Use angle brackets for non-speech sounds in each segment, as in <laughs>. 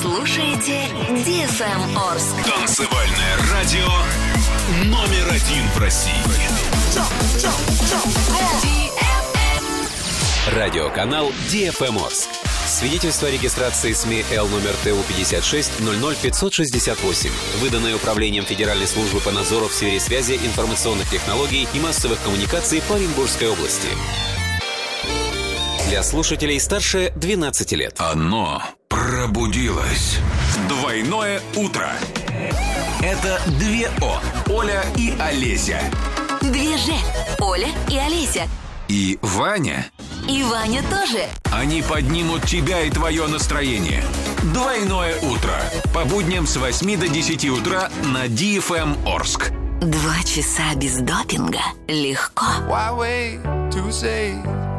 слушаете DFM Орск. Танцевальное радио номер один в России. Радиоканал DFM Орск. Свидетельство о регистрации СМИ Л номер ТУ 56 00568, выданное Управлением Федеральной службы по надзору в сфере связи, информационных технологий и массовых коммуникаций по Оренбургской области. Для слушателей старше 12 лет. Оно пробудилось. Двойное утро. Это две О. Оля и Олеся. Две же. Оля и Олеся. И Ваня. И Ваня тоже. Они поднимут тебя и твое настроение. Двойное утро. По будням с 8 до 10 утра на DFM Орск. Два часа без допинга. Легко. Why wait to say?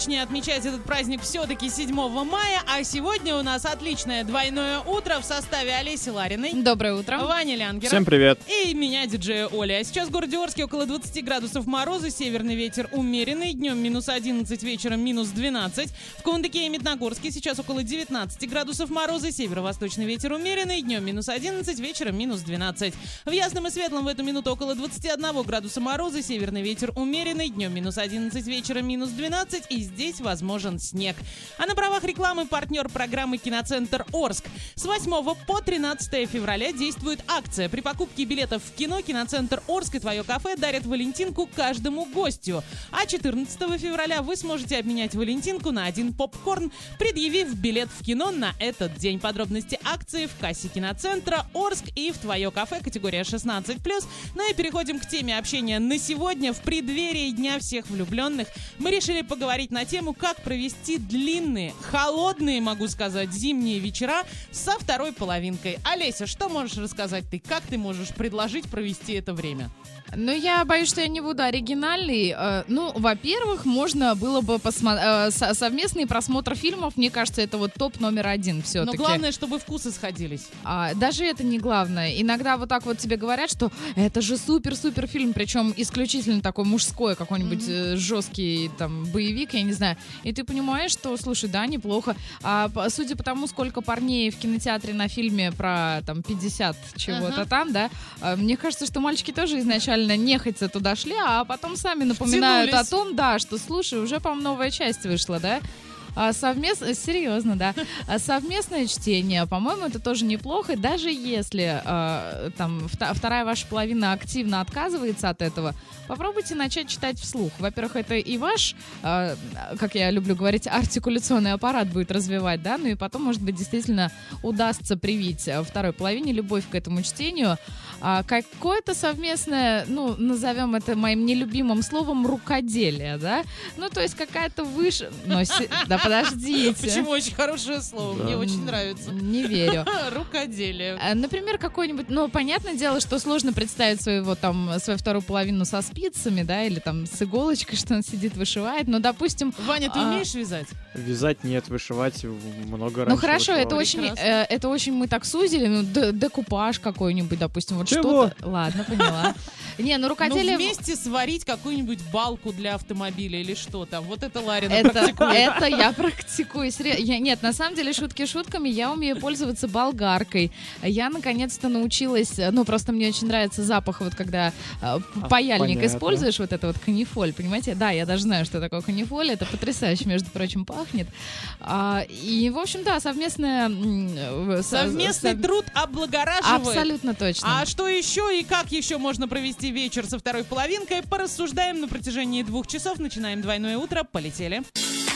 Привычнее отмечать этот праздник все-таки 7 мая. А сегодня у нас отличное двойное утро в составе Олеси Лариной. Доброе утро. Ваня Лянгера. Всем привет. И меня, диджея Оля. А сейчас в городе Орске около 20 градусов мороза, северный ветер умеренный, днем минус 11, вечером минус 12. В Кундыке и Медногорске сейчас около 19 градусов мороза, северо-восточный ветер умеренный, днем минус 11, вечером минус 12. В Ясном и Светлом в эту минуту около 21 градуса мороза, северный ветер умеренный, днем минус минус 11 вечера, минус 12, и здесь возможен снег. А на правах рекламы партнер программы «Киноцентр Орск». С 8 по 13 февраля действует акция. При покупке билетов в кино «Киноцентр Орск» и твое кафе дарят Валентинку каждому гостю. А 14 февраля вы сможете обменять Валентинку на один попкорн, предъявив билет в кино на этот день. Подробности акции в кассе киноцентра Орск и в твое кафе категория 16+. Ну и переходим к теме общения на сегодня. В преддверии Дня всех влюбленных мы решили поговорить на тему, как провести длинные, холодные, могу сказать, зимние вечера со второй половинкой. Олеся, что можешь рассказать ты? Как ты можешь предложить провести это время? Ну, я боюсь, что я не буду оригинальной. Э, Ну, во-первых, можно было бы посмотреть совместный просмотр фильмов. Мне кажется, это вот топ номер один Но все-таки. главное, чтобы вкусы сходились. А, даже это не главное. Иногда вот так вот тебе говорят, что это же супер-супер фильм, причем исключительно такой мужской, какой-нибудь э, жесткий там боевик, я не знаю. И ты понимаешь, что, слушай, да, неплохо. А судя по тому, сколько парней в кинотеатре на фильме про там 50 чего-то Ага. там, да, а, мне кажется, что мальчики тоже изначально нехотя туда шли, а потом сами напоминают Втянулись. о том, да, что, слушай, уже, по-моему, новая часть вышла, да? А совместно, серьезно, да. А совместное чтение, по-моему, это тоже неплохо. Даже если э, там вторая ваша половина активно отказывается от этого, попробуйте начать читать вслух. Во-первых, это и ваш, э, как я люблю говорить, артикуляционный аппарат будет развивать, да, ну и потом, может быть, действительно удастся привить э, второй половине любовь к этому чтению. А какое-то совместное, ну, назовем это моим нелюбимым словом, рукоделие, да? Ну, то есть какая-то выше... Но Да <laughs> подождите. Почему очень хорошее слово? Мне очень нравится. Не верю. <laughs> Рукоделие. А, Например, какой-нибудь, ну, понятное дело, что сложно представить своего там, свою вторую половину со спицами, да, или там с иголочкой, что он сидит, вышивает, но, допустим, Ваня, ты А, умеешь вязать? Вязать нет, вышивать много ну раньше хорошо, это очень, э, это очень мы так сузили, ну, д- декупаж какой-нибудь, допустим, вот Чего? что-то. Ладно, поняла. <laughs> Не, ну Ну, рукоделие... вместе сварить какую-нибудь балку для автомобиля или что там. Вот это Ларина Это, практикует. это я практикую. Серьё- я- нет, на самом деле, шутки шутками, я умею пользоваться болгаркой. Я наконец-то научилась, ну, просто мне очень нравится запах, вот когда э, п- паяльник понятно. используешь, вот это вот канифоль, понимаете? Да, я даже знаю, что такое канифоль, это потрясающе, между прочим, пахнет. А, и, в общем, да, совместная... э, со- Совместный сов- труд облагораживает. Абсолютно точно. А что еще и как еще можно провести вечер со второй половинкой, порассуждаем на протяжении двух часов. Начинаем двойное утро. Полетели. I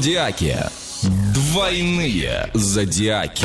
Зодиаки. Двойные зодиаки.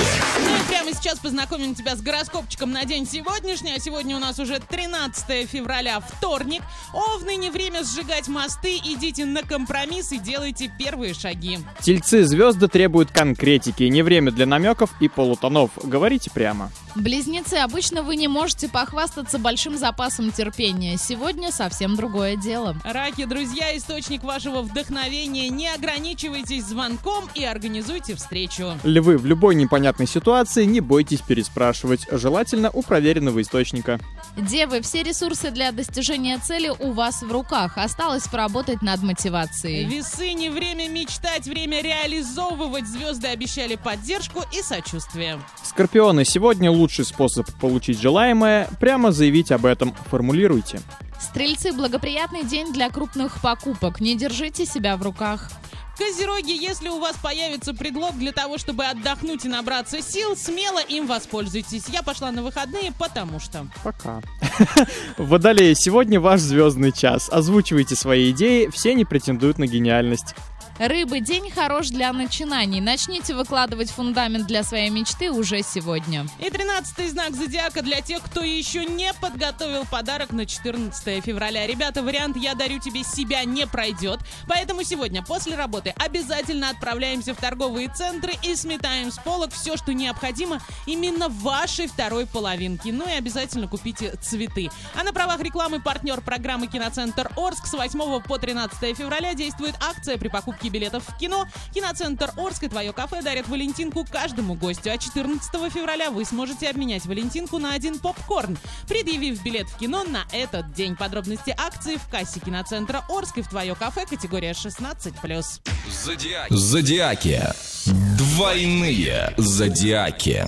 Сейчас познакомим тебя с гороскопчиком на день сегодняшний. А сегодня у нас уже 13 февраля, вторник. Овны, не время сжигать мосты. Идите на компромисс и делайте первые шаги. Тельцы звезды требуют конкретики. Не время для намеков и полутонов. Говорите прямо. Близнецы, обычно вы не можете похвастаться большим запасом терпения. Сегодня совсем другое дело. Раки, друзья, источник вашего вдохновения. Не ограничивайтесь звонком и организуйте встречу. Львы, в любой непонятной ситуации не бойтесь переспрашивать. Желательно у проверенного источника. Девы, все ресурсы для достижения цели у вас в руках. Осталось поработать над мотивацией. Весы, не время мечтать, время реализовывать. Звезды обещали поддержку и сочувствие. Скорпионы, сегодня лучший способ получить желаемое – прямо заявить об этом. Формулируйте. Стрельцы, благоприятный день для крупных покупок. Не держите себя в руках. Козероги, если у вас появится предлог для того, чтобы отдохнуть и набраться сил, смело им воспользуйтесь. Я пошла на выходные, потому что... Пока. <laughs> Водолеи, сегодня ваш звездный час. Озвучивайте свои идеи, все не претендуют на гениальность. Рыбы, день хорош для начинаний. Начните выкладывать фундамент для своей мечты уже сегодня. И тринадцатый знак зодиака для тех, кто еще не подготовил подарок на 14 февраля. Ребята, вариант «Я дарю тебе себя» не пройдет. Поэтому сегодня после работы обязательно отправляемся в торговые центры и сметаем с полок все, что необходимо именно вашей второй половинке. Ну и обязательно купите цветы. А на правах рекламы партнер программы «Киноцентр Орск» с 8 по 13 февраля действует акция при покупке билетов в кино. Киноцентр Орск и твое кафе дарят Валентинку каждому гостю. А 14 февраля вы сможете обменять Валентинку на один попкорн, предъявив билет в кино на этот день. Подробности акции в кассе киноцентра Орск и в твое кафе категория 16+. Зодиаки. Зодиаки. Двойные зодиаки.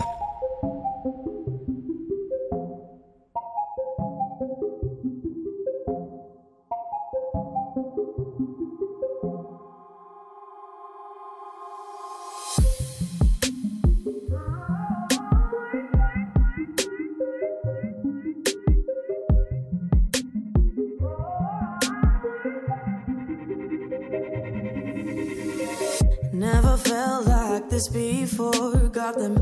This before. Got them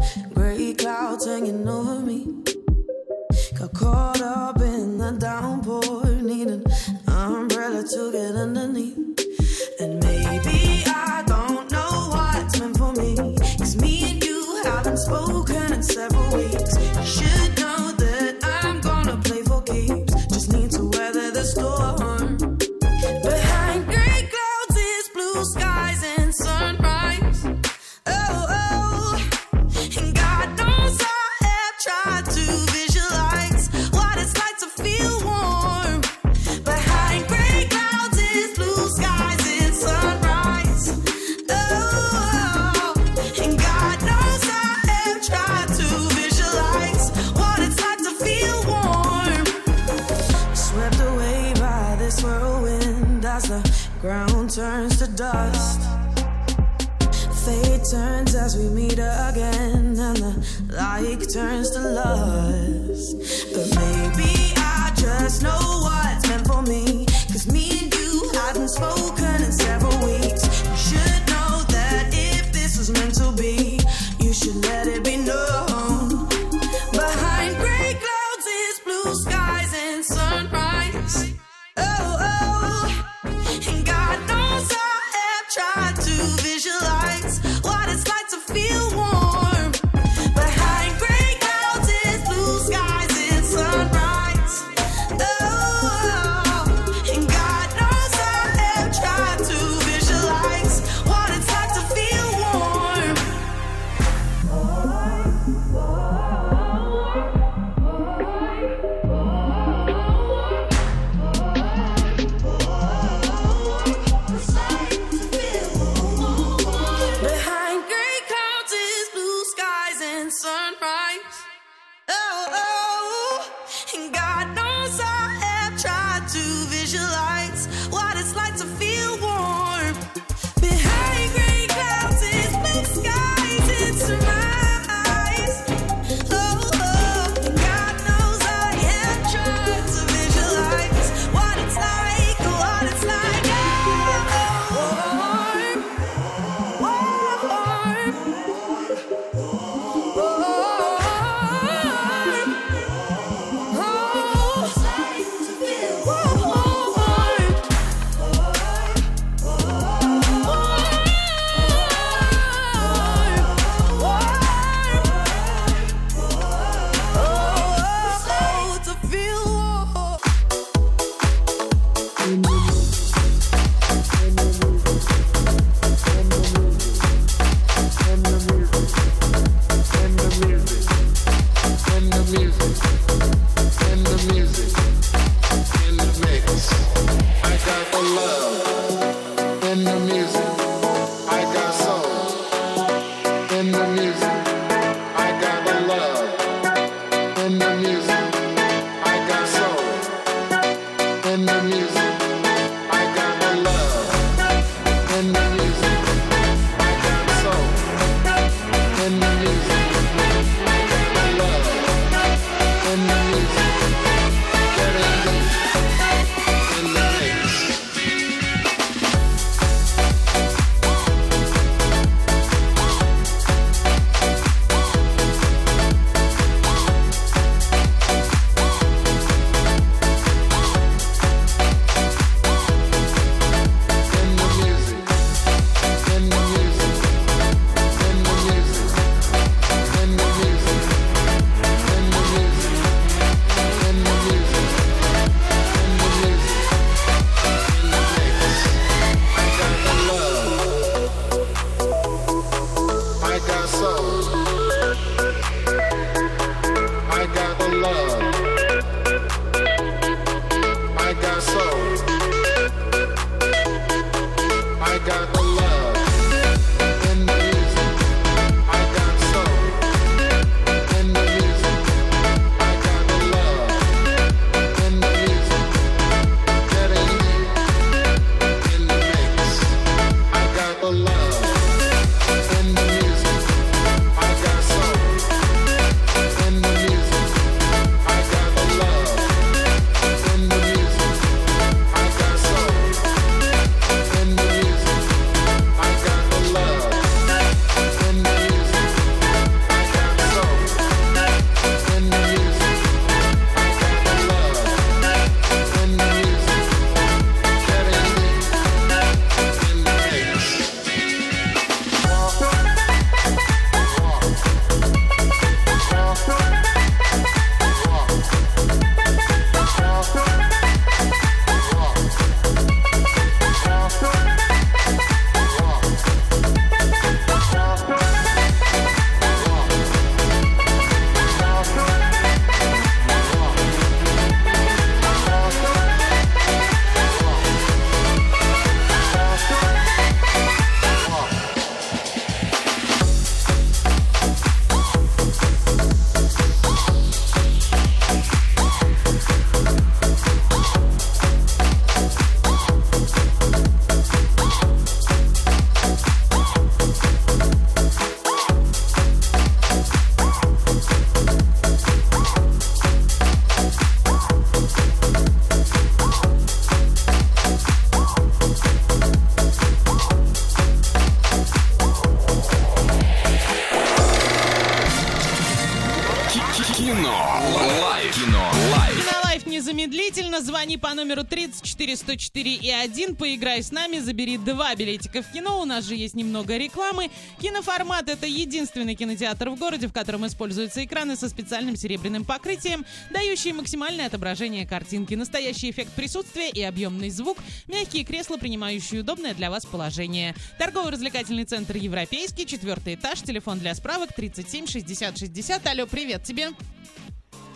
104 и 1. Поиграй с нами, забери два билетика в кино. У нас же есть немного рекламы. Киноформат — это единственный кинотеатр в городе, в котором используются экраны со специальным серебряным покрытием, дающие максимальное отображение картинки, настоящий эффект присутствия и объемный звук, мягкие кресла, принимающие удобное для вас положение. Торгово-развлекательный центр «Европейский», четвертый этаж, телефон для справок 37 60 60. Алло, привет тебе.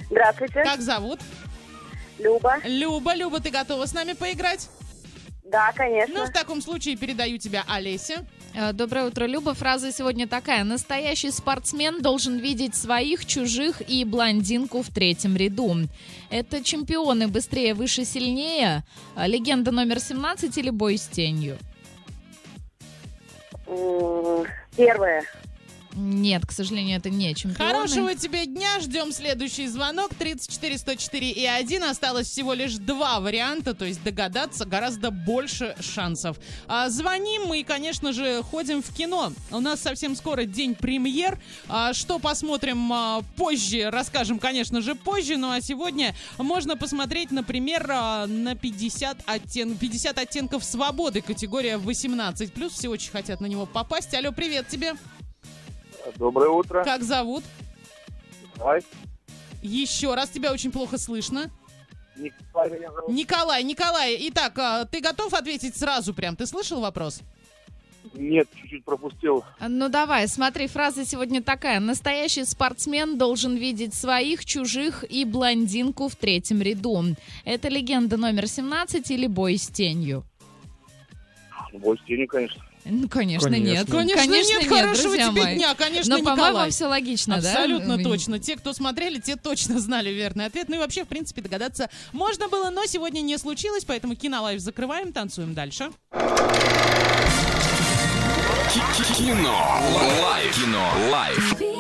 Здравствуйте. Как зовут? Люба. Люба, Люба, ты готова с нами поиграть? Да, конечно. Ну, в таком случае передаю тебя Олесе. Э, Доброе утро, Люба. Фраза сегодня такая. Настоящий спортсмен должен видеть своих, чужих и блондинку в третьем ряду. Это чемпионы быстрее, выше, сильнее, э, легенда номер 17 или бой с тенью? Первое. Нет, к сожалению, это не чемпионы. Хорошего тебе дня. Ждем следующий звонок. 34 104 и 1. Осталось всего лишь два варианта, то есть догадаться гораздо больше шансов. А, звоним мы и, конечно же, ходим в кино. У нас совсем скоро день премьер. А, что посмотрим а, позже, расскажем, конечно же, позже. Ну а сегодня можно посмотреть, например, а, на 50, оттен... 50 оттенков свободы, категория 18+. Все очень хотят на него попасть. Алло, привет тебе. Доброе утро. Как зовут? Николай. Еще раз, тебя очень плохо слышно. Николай меня зовут. Николай, Николай, итак, а, ты готов ответить сразу прям? Ты слышал вопрос? Нет, чуть-чуть пропустил. Ну давай, смотри, фраза сегодня такая. Настоящий спортсмен должен видеть своих, чужих и блондинку в третьем ряду. Это легенда номер 17 или бой с тенью? Бой с тенью, конечно. Ну, конечно, Конечно. нет. Конечно, нет, хорошего друзья тебе мои. дня, конечно, Но, по-моему, все логично, Абсолютно да? точно. Те, кто смотрели, те точно знали верный ответ. Ну и вообще, в принципе, догадаться можно было, но сегодня не случилось, поэтому кино live закрываем, танцуем дальше. Кино. Live. Кино. Live.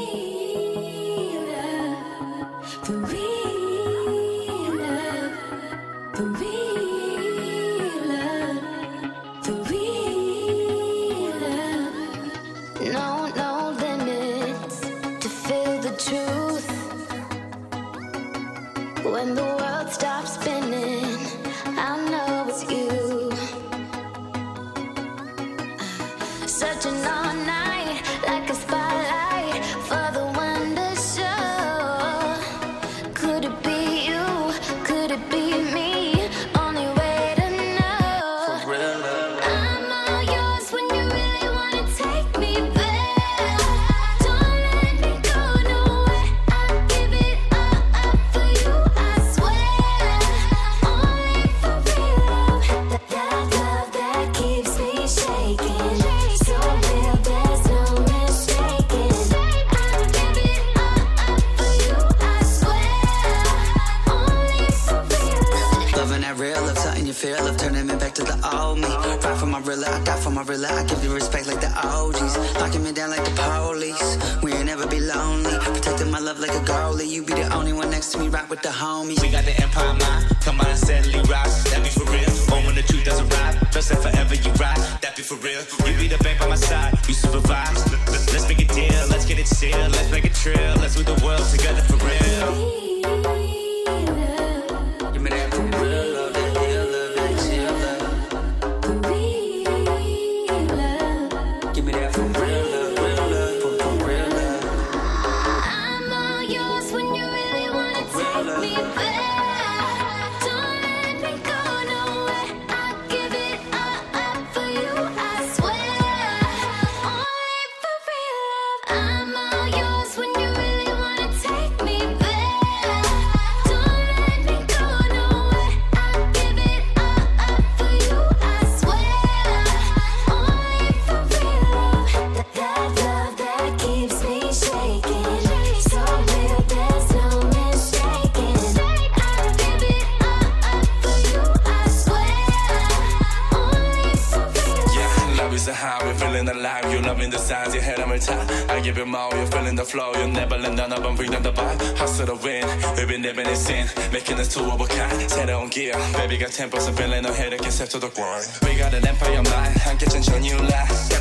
got 10% feeling no headache except to the grind. We got an empire, I'm not. I'm getting your new life.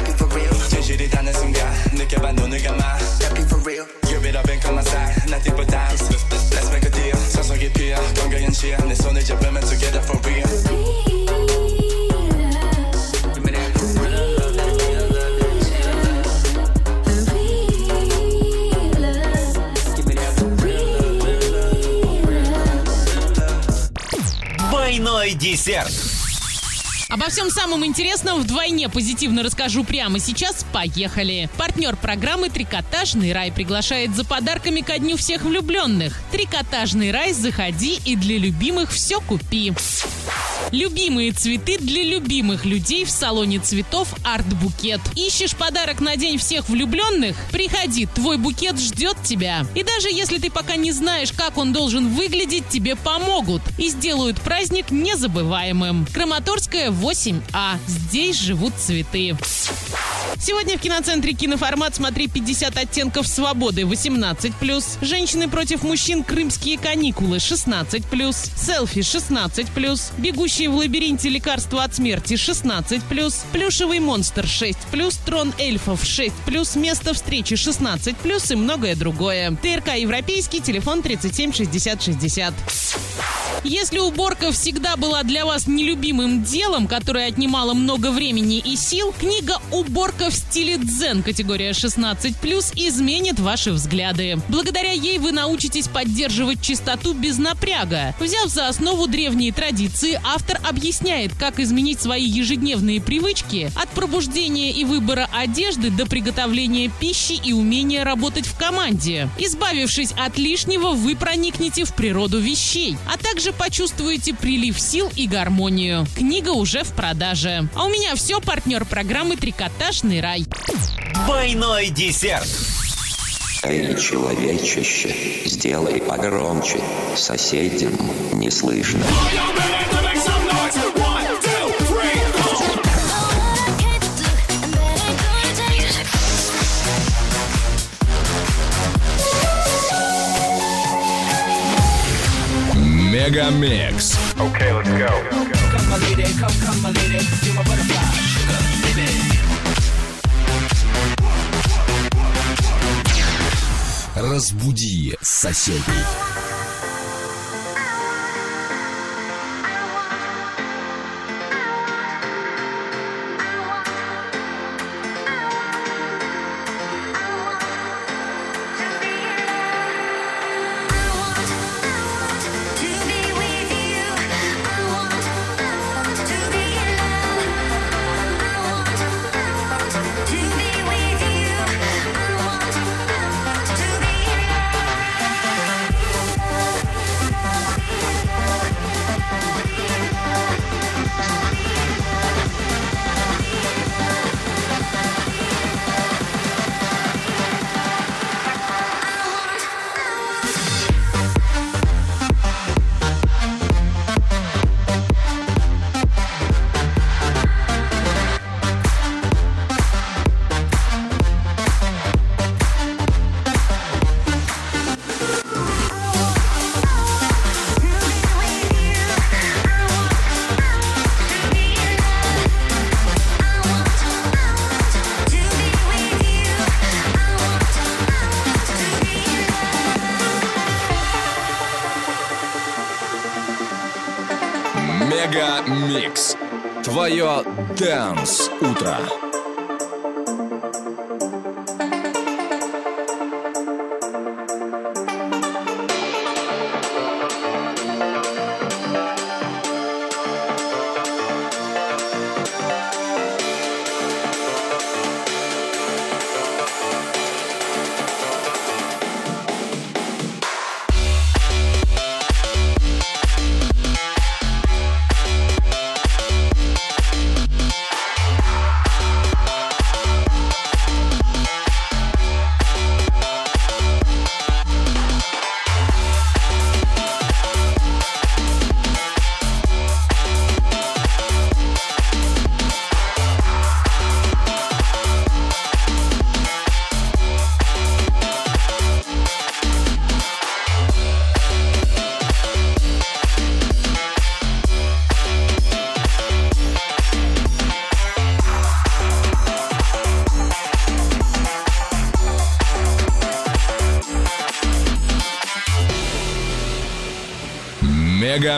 Десерт. Обо всем самом интересном вдвойне позитивно расскажу прямо сейчас. Поехали! Партнер программы «Трикотажный рай» приглашает за подарками ко дню всех влюбленных. «Трикотажный рай» заходи и для любимых все купи. Любимые цветы для любимых людей в салоне цветов «Арт-букет». Ищешь подарок на день всех влюбленных? Приходи, твой букет ждет тебя. И даже если ты пока не знаешь, как он должен выглядеть, тебе помогут и сделают праздник незабываемым. Краматорская 8А. Здесь живут цветы. Сегодня в киноцентре «Киноформат» смотри 50 оттенков свободы. 18+, «Женщины против мужчин. Крымские каникулы» 16+, «Селфи» 16+, «Бегущие в лабиринте. Лекарства от смерти» 16+, «Плюшевый монстр» 6+, «Трон эльфов» 6+, «Место встречи» 16+, и многое другое. ТРК «Европейский», телефон 37 60 60. Если уборка всегда была для вас нелюбимым делом, которое отнимало много времени и сил, книга «Уборка в стиле дзен» категория 16+, изменит ваши взгляды. Благодаря ей вы научитесь поддерживать чистоту без напряга. Взяв за основу древние традиции, автор объясняет, как изменить свои ежедневные привычки от пробуждения и выбора одежды до приготовления пищи и умения работать в команде. Избавившись от лишнего, вы проникнете в природу вещей, а также почувствуете прилив сил и гармонию. Книга уже в продаже. А у меня все, партнер программы «Трикотажный рай». Двойной десерт. Эй, человечище, сделай погромче, соседям не слышно. Мегамикс. Okay, let's go. Разбуди соседей. Микс. Твое Дэнс Утро.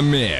mix.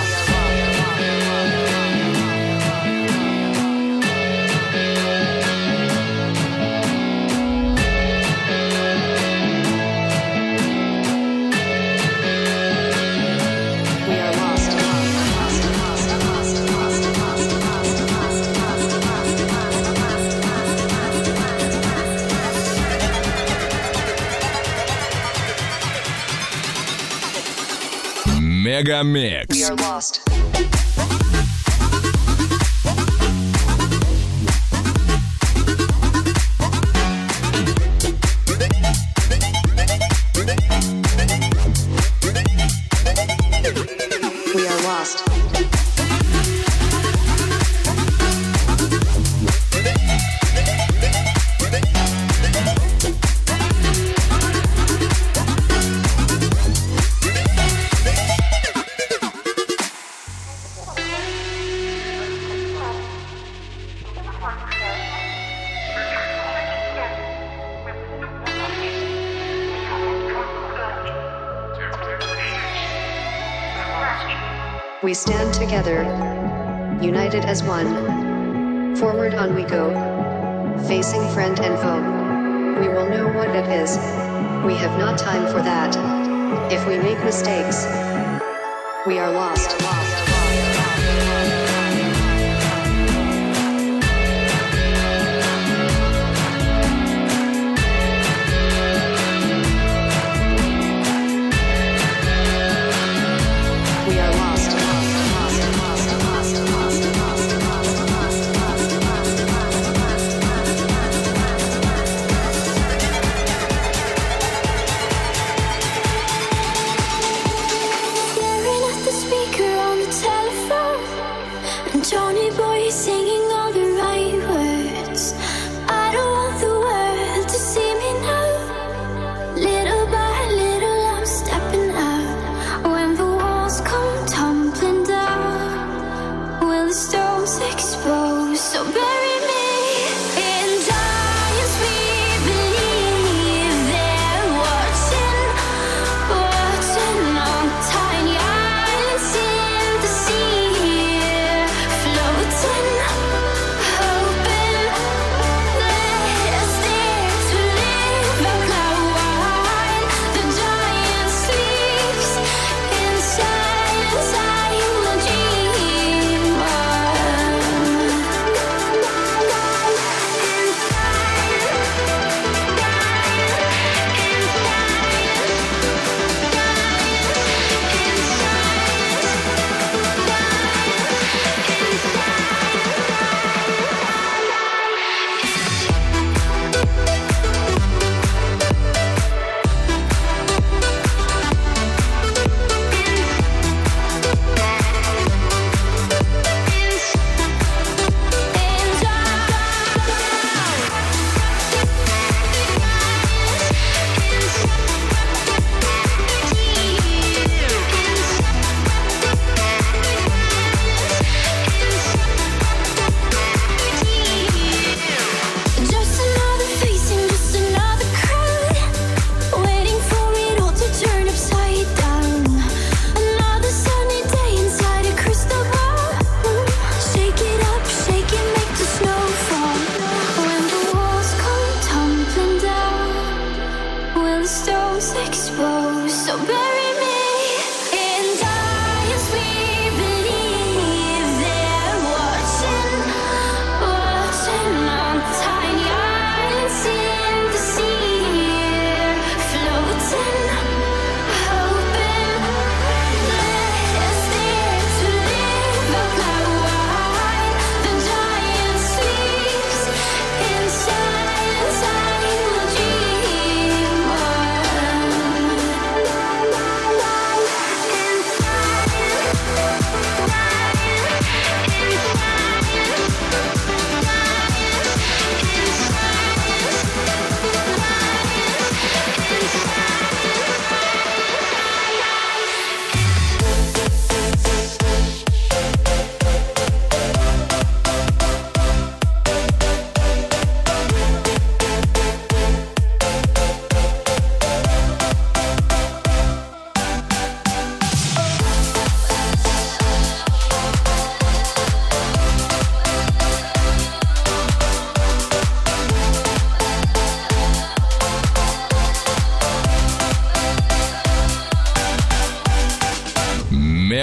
Мегамикс. We are lost.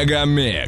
Мегамикс.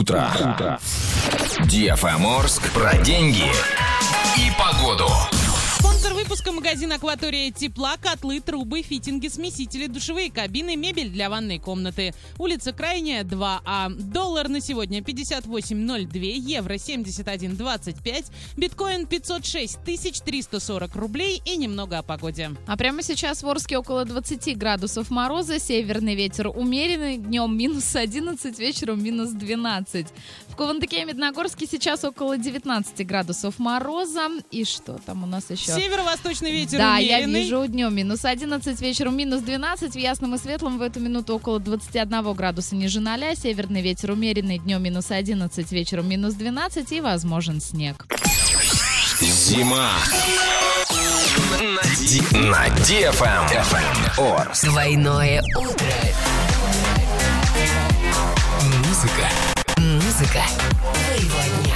Утро. DFM Орск про деньги и погоду. Выпуска магазин «Акватория тепла», котлы, трубы, фитинги, смесители, душевые кабины, мебель для ванной комнаты. Улица Крайняя, 2А. Доллар на сегодня 58.02, евро 71.25, биткоин 506 340 рублей и немного о погоде. А прямо сейчас в Орске около 20 градусов мороза, северный ветер умеренный, днем минус 11, вечером минус 12. В Кувандыке и Медногорске сейчас около 19 градусов мороза. И что там у нас еще? Северо-восточный ветер Да, я умеренный. вижу днем минус 11, вечером минус 12, в ясном и светлом в эту минуту около 21 градуса ниже 0, северный ветер умеренный, днем минус 11, вечером минус 12 и возможен снег. Зима. На, DFM. Орск. Двойное утро. Музыка. Музыка твоего дня.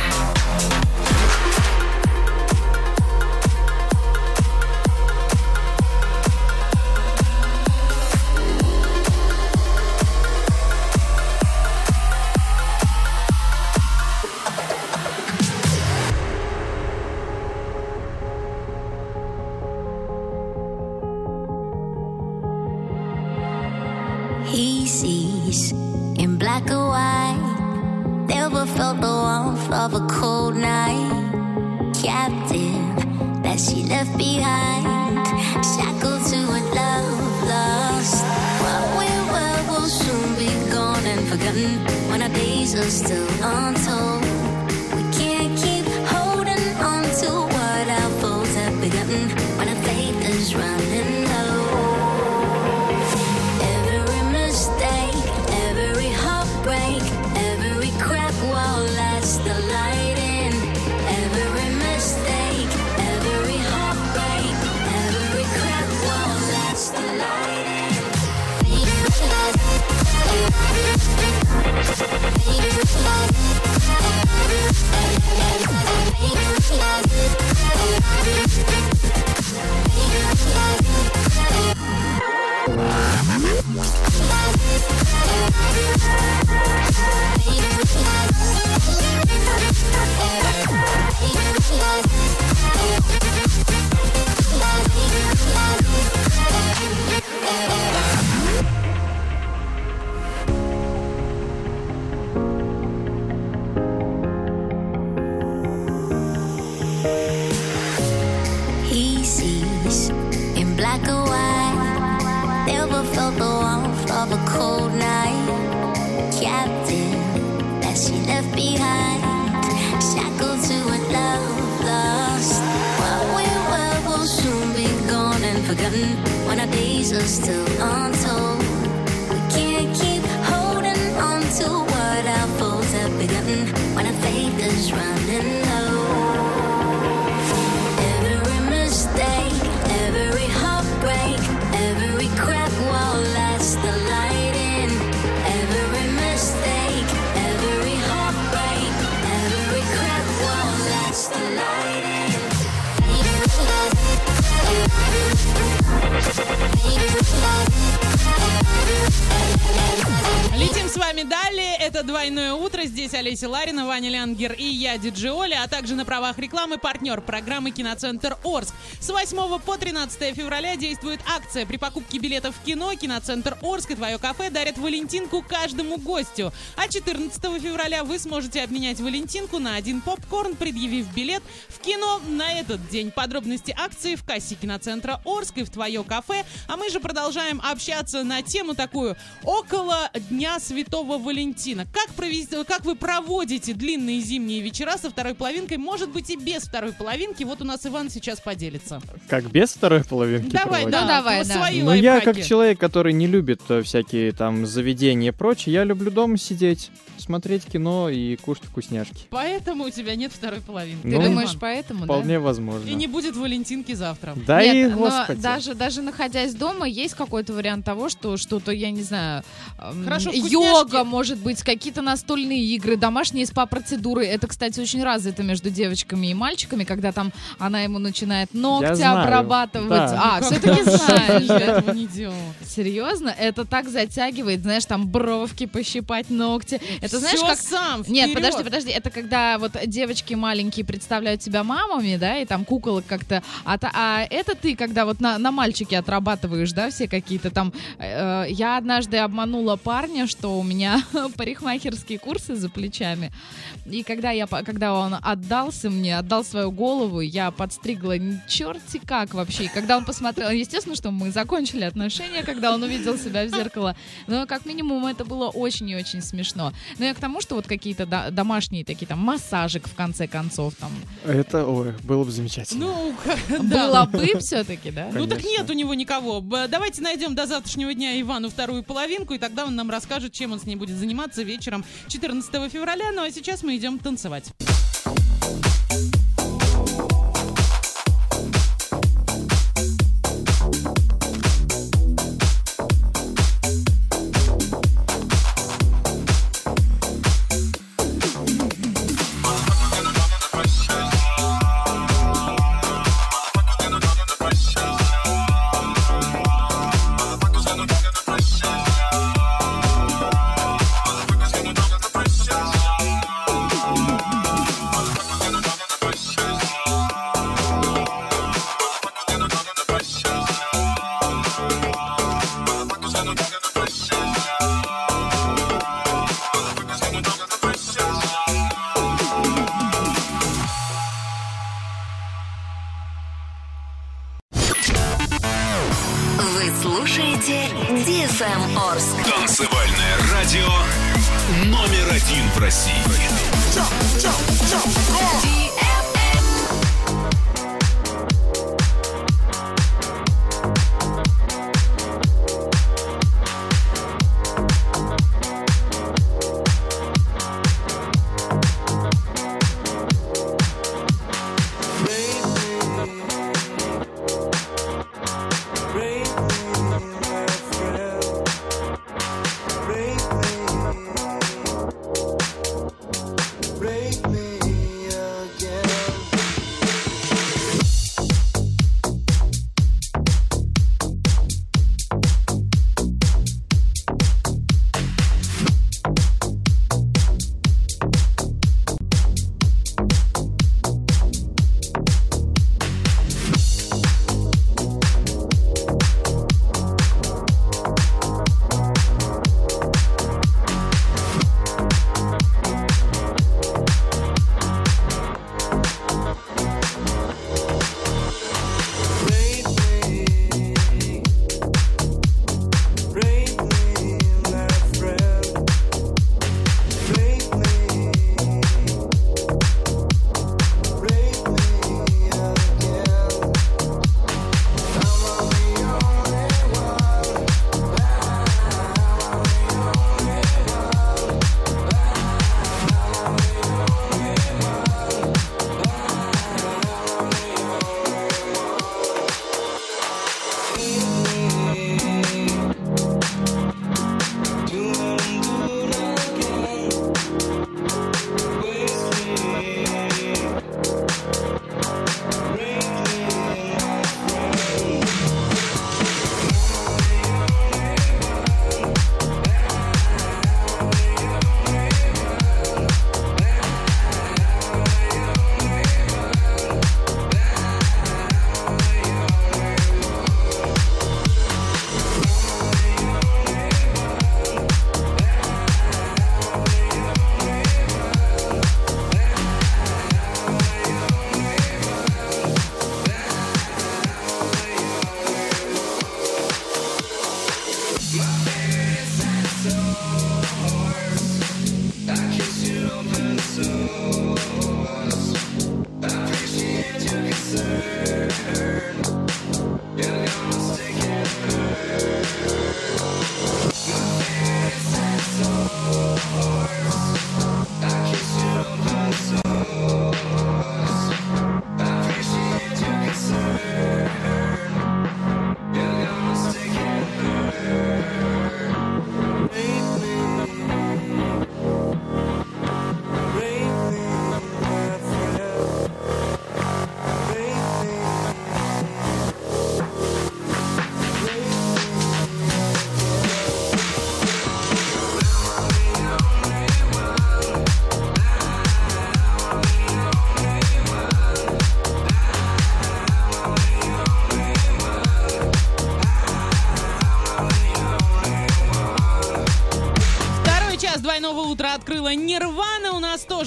Black or white. Never felt the warmth of a cold night. Captive that she left behind. Shackled to a love lost. What we were will soon be gone and forgotten when our days are still untold. Yeah. Still untold. Вами далее. Это «Двойное утро». Здесь Олеся Ларина, Ваня Лянгер и я, диджей Оля, а также на правах рекламы партнер программы «Киноцентр Орск». С 8 по 13 февраля действует акция. При покупке билетов в кино «Киноцентр Орск» и «Твое кафе» дарят валентинку каждому гостю. А 14 февраля вы сможете обменять валентинку на один попкорн, предъявив билет в кино на этот день. Подробности акции в кассе киноцентра Орск и в твое кафе. А мы же продолжаем общаться на тему такую около Дня Святого Валентина. Как, провести, вы проводите длинные зимние вечера со второй половинкой? Может быть и без второй половинки. Вот у нас Иван сейчас поделится. Как без второй половинки Давай, проводить? да, Ну, давай, да. свои Ну, я как человек, который не любит э, всякие там заведения и прочее, я люблю дома сидеть, смотреть кино и кушать вкусняшки. Поэтому у тебя нет второй половинки. Ты Ну, Да, думаешь, поэтому, да? Вполне возможно. И не будет Валентинки завтра. Да и, Нет, но господи. даже, даже находясь дома, есть какой-то вариант того, что что-то, я не знаю, Хорошо, йога, может быть, какие-то настольные игры, домашние спа-процедуры. Это, кстати, очень развито между девочками и мальчиками, когда там она ему начинает ногти знаю, обрабатывать. да. А, все-таки знаешь, Я этого не делала. Серьезно? Это так затягивает, знаешь, там бровки пощипать, ногти. Это знаешь, как... сам, Нет, подожди, подожди. Это когда вот девочки маленькие представляют себя мамами, да, и там куколок как-то... А, а это ты, когда вот на, на мальчике отрабатываешь, да, все какие-то там... э, я однажды обманула парня, что у меня <laughs> парикмахерские курсы за плечами. И когда, я, когда он отдался мне, отдал свою голову, я подстригла черти как вообще. И когда он посмотрел, естественно, что мы закончили отношения, когда он увидел себя в зеркало. Но как минимум это было очень и очень смешно. Но я к тому, что вот какие-то до- домашние такие там массажик в конце концов там Это, ой, было бы замечательно. Ну, да. было бы все-таки, да? Ну так Конечно. нет у него никого. Давайте найдем до завтрашнего дня Ивану вторую половинку, и тогда он нам расскажет, чем он с ней будет заниматься вечером 14 февраля. Ну а сейчас мы идем танцевать.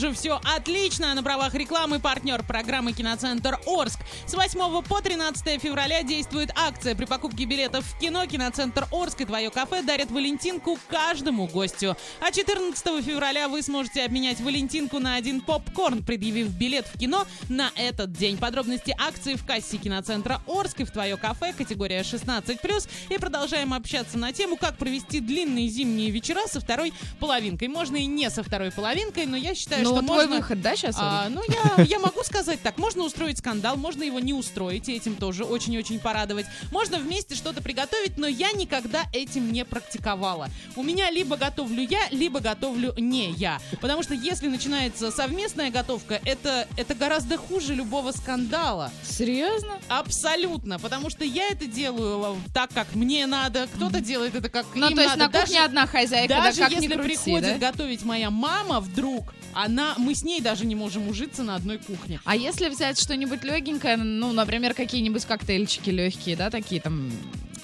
Тоже все отлично. На правах рекламы партнер программы «Киноцентр Орск». С 8 по 13 февраля действует акция. При покупке билетов в кино «Киноцентр Орск» и «Твое кафе» дарят Валентинку каждому гостю. А 14 февраля вы сможете обменять Валентинку на один попкорн, предъявив билет в кино на этот день. Подробности акции в кассе киноцентра Орск и в твое кафе, категория 16+. И продолжаем общаться на тему, как провести длинные зимние вечера со второй половинкой. Можно и не со второй половинкой, но я считаю, Ну, что твой можно... выход, да, сейчас? А, ну, я, я могу сказать так. Можно устроить скандал, можно его не устроить, и этим тоже очень-очень порадовать. Можно вместе что-то приготовить, но я никогда этим не практиковала. У меня либо готовлю я, либо готовлю не я. Потому что если начинается совместная готовка, это, это гораздо хуже любого скандала. Серьезно? Абсолютно. Потому что я это делаю э, так, как мне надо, кто-то делает это как Ну, им то есть надо. на кухне одна хозяйка, да, даже как ни если крути, приходит да? готовить моя мама вдруг, она, мы с ней даже не можем ужиться на одной кухне. А если взять что-нибудь легенькое, ну, например, какие-нибудь коктейльчики легкие, да, такие там...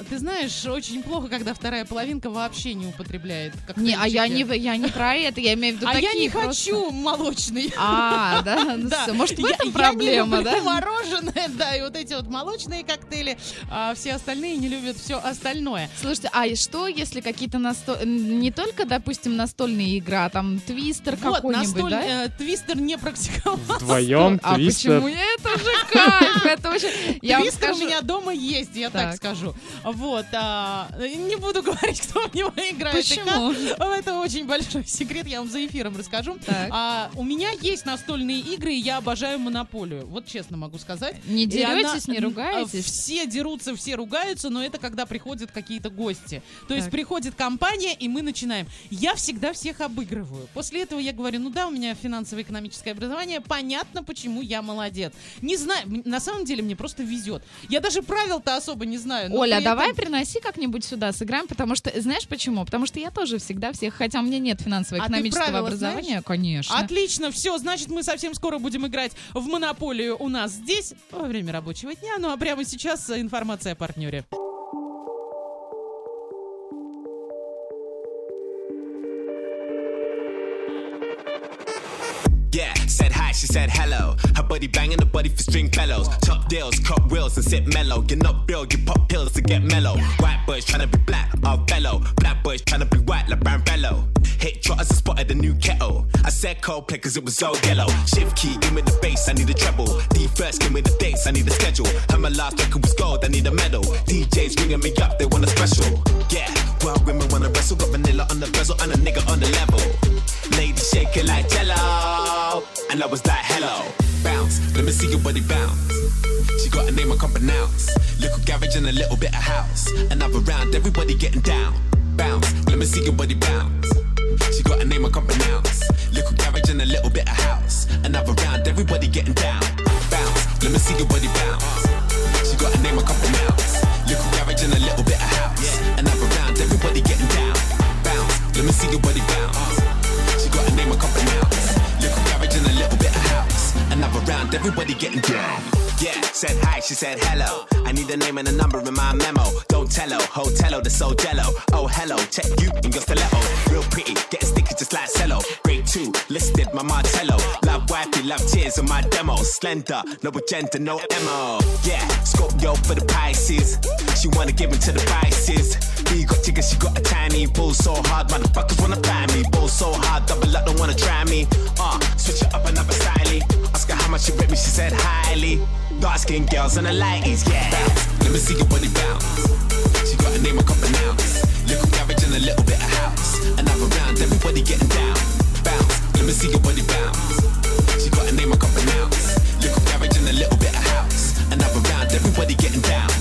Ты знаешь, очень плохо, когда вторая половинка вообще не употребляет Не, а я не, коктейльчики. я не про это, я имею в виду А такие я не просто. хочу молочный. А, да? Ну, всё, может, в Я- этом я проблема, не люблю да? мороженое, да, и вот эти вот молочные коктейли, а все остальные не любят все остальное. Слушайте, а и что, если какие-то насто... не только, допустим, настольные игры, а там твистер Вот, какой-нибудь, настоль- да? э, твистер не практиковал. Вдвоем А твистер. почему? Это же кайф, это очень... Я Твистер у меня дома есть, я Так. скажу. Вот. а, не буду говорить, кто в него играет и Почему? как. Это очень большой секрет, я вам за эфиром расскажу. Так. А, у меня есть настольные игры, и я обожаю монополию. Вот честно могу сказать. Не И деретесь, не м, ругаетесь? а, Все дерутся, все ругаются, но это когда приходят какие-то гости. То есть Так. приходит компания, и мы начинаем. Я всегда всех обыгрываю. После этого я говорю, ну да, у меня финансово-экономическое образование, понятно, почему я молодец. Не знаю, на самом деле мне просто везет. Я даже правил-то особо не знаю. Оля, при давай приноси как-нибудь сюда, сыграем, потому что, знаешь почему? Потому что я тоже всегда всех, хотя у меня нет финансово-экономического А правила образования, знаешь? конечно. Отлично, все, значит, мы совсем скоро будем играть в монополию у нас здесь во время рабочего дня. Ну а прямо сейчас информация о партнере. Hi, she said hello. Her body banging, the body for string fellows. Top deals, cut wheels and sit mellow. You're not real, you pop pills to get mellow. White boys tryna be black, I'll bellow. Black boys tryna be white like brown bellow. Hit trotters and spotted the new kettle. I said Coldplay cause it was so yellow. Shift key, give me the bass, I need a treble. D first, give me the dates, I need a schedule. Heard my last record was gold, I need a medal. DJs ringing me up, they want a special. Yeah, well, women wanna wrestle. Got vanilla on the bezel and a nigga on the level. Ladies shake it like jello. And I was like, hello, bounce. Let me see your body bounce. She got a name I can't pronounce. Little garage and a little bit of house. Another round, everybody getting down. Bounce. Let me see your body bounce. She got a name I can't pronounce. Little garage and a little bit of house. Another round, everybody getting down. Bounce. Let me see your body bounce. She got a name I can't pronounce. Little garage and a little bit of house. Another round, everybody getting down. Bounce. Let me see your body bounce. Everybody getting down. Yeah, said hi, she said hello. I need a name and a number in my memo. Don't tell her, hotello, the so jello. Oh, hello, check you in your stiletto. Real pretty, getting sticky just like cello. Grade two, listed my Martello. Love wifey, love tears on my demo. Slender, no agenda, no MO. Yeah, Scorpio for the Pisces. She wanna give into the vices. B got chicken, she got a tiny. Bull so hard, motherfuckers wanna buy me. Bull so hard, double up, don't wanna try me. Uh, switch it up another style. Ask her how much she rate me, she said highly. Dark skin girls and the lighties, yeah. Bounce. Let me see your body bounce. She got a name I can't pronounce. Little garage and a little bit of house. Another round, everybody getting down. Bounce. Let me see your body bounce. She got a name I can't pronounce. Little garage and a little bit of house. Another round, everybody getting down.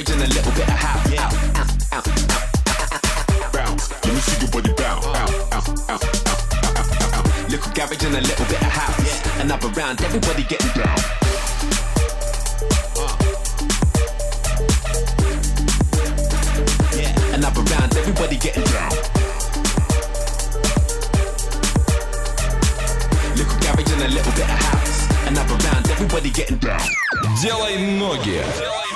garage and a little bit of house. Yeah. out, bounce. Let me see your body bounce. Out, out, out, out, out. Little garage and a little bit of house. Another round, everybody getting down. Yeah, another round, everybody getting down. Little garage and a little bit of house. Another round, everybody getting down. Делай ноги. Ну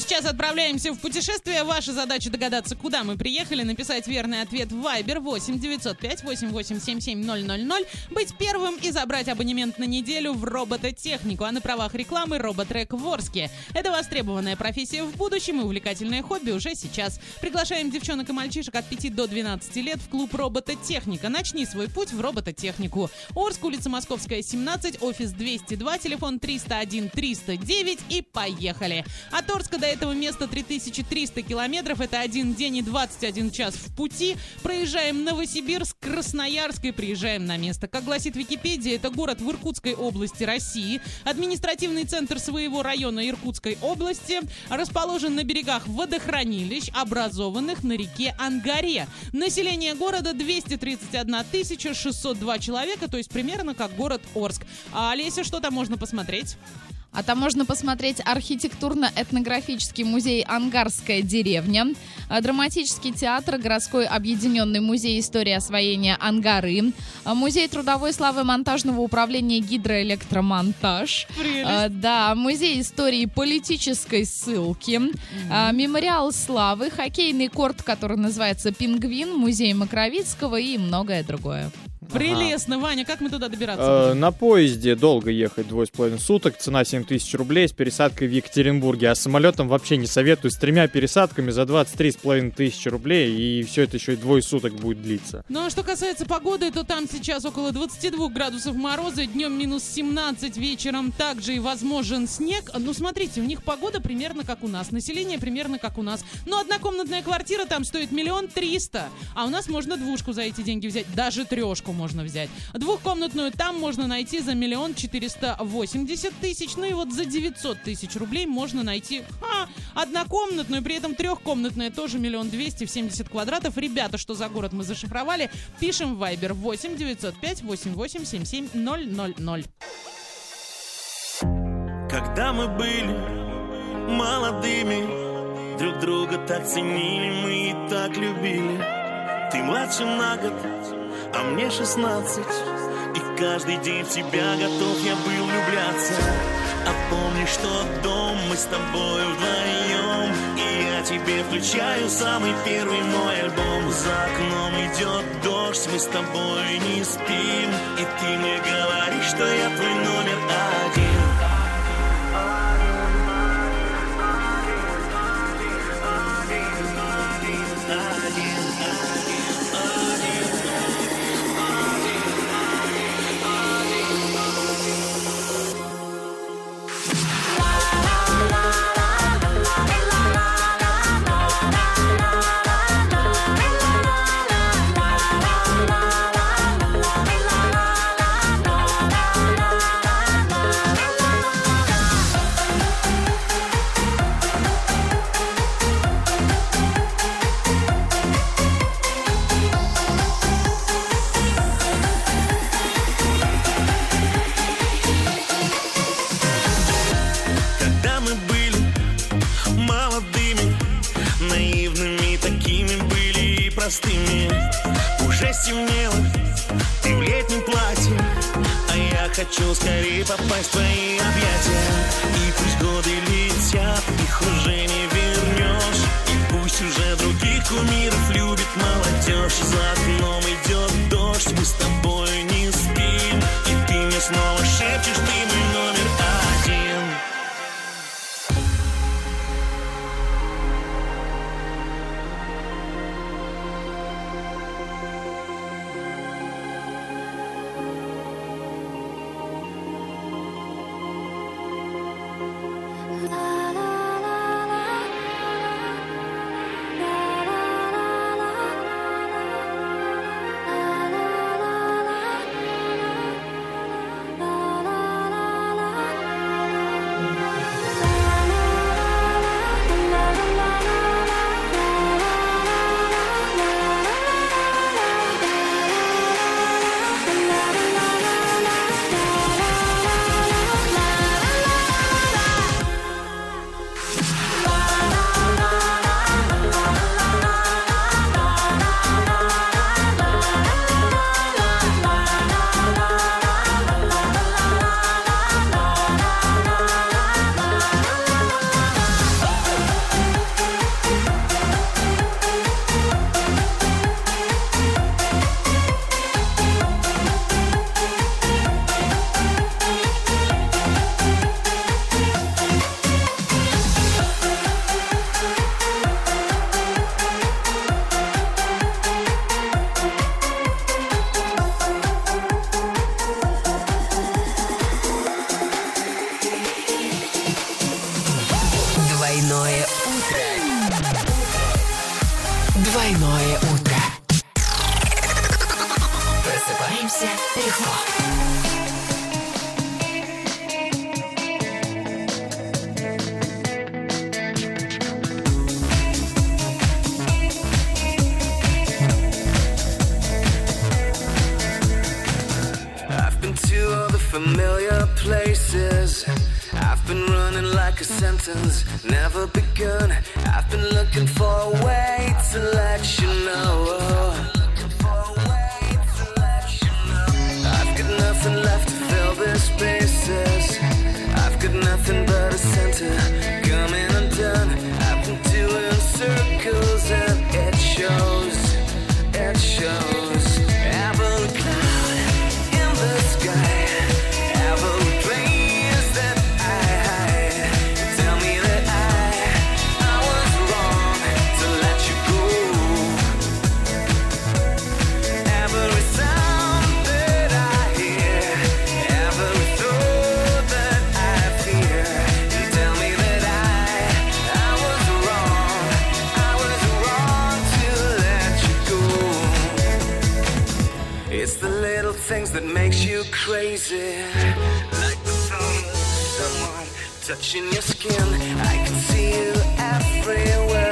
сейчас отправляемся в путешествие. Ваша задача догадаться, куда мы приехали, написать верный ответ в Viber 8 905 8877 000, быть первым и забрать абонемент на неделю в робототехнику, а на правах рекламы роботрек в Орске. Это востребованная профессия в будущем и увлекательное хобби уже сейчас. Приглашаем девчонок и мальчишек от 5 до 12 лет в клуб робототехника. Начни свой путь в робототехнику. Орск, улица Московская, 17, офис 202, телефон 301 309 и поехали. От Орска до этого места 3300 километров. Это один день и 21 час в пути. Проезжаем Новосибирск, Красноярск и приезжаем на место. Как гласит Википедия, это город в Иркутской области России. Административный центр своего района Иркутской области расположен на берегах водохранилищ, образованных на реке Ангаре. Население города 231 602 человека, то есть примерно как город Орск. А Олеся, что там можно посмотреть? А там можно посмотреть архитектурно-этнографический музей «Ангарская деревня», а, драматический театр, городской объединенный музей истории освоения Ангары, а, музей трудовой славы монтажного управления гидроэлектромонтаж, а, да, музей истории политической ссылки, а, мемориал славы, хоккейный корт, который называется «Пингвин», музей Макровицкого и многое другое. Прелестно, Ваня, как мы туда добираться Э, на поезде долго ехать, двое с половиной суток, цена 7 тысяч рублей с пересадкой в Екатеринбурге, а самолетом вообще не советую, с тремя пересадками за 23 с половиной тысячи рублей, и все это еще и двое суток будет длиться. Ну а что касается погоды, то там сейчас около 22 градусов мороза, днем минус 17, вечером также и возможен снег. Ну смотрите, у них погода примерно как у нас, население примерно как у нас. Но однокомнатная квартира там стоит миллион триста, а у нас можно двушку за эти деньги взять, даже трешку можно взять. Двухкомнатную там можно найти за миллион четыреста восемьдесят тысяч, ну и вот за 900 тысяч рублей можно найти ха, однокомнатную, при этом трехкомнатная тоже миллион двести 70 квадратов. Ребята, что за город мы зашифровали, пишем в Viber 8 905 88 77 000. Когда мы были молодыми, друг друга так ценили, мы и так любили. Ты младше на год, а мне 16 И каждый день в тебя готов я был влюбляться. А помнишь тот дом, мы с тобой вдвоем. И я тебе включаю самый первый мой альбом. За окном идет дождь, мы с тобой не спим. И ты мне говоришь, что я твой номер один скорее попасть makes you crazy. Like the sound someone touching your skin. I can see you everywhere.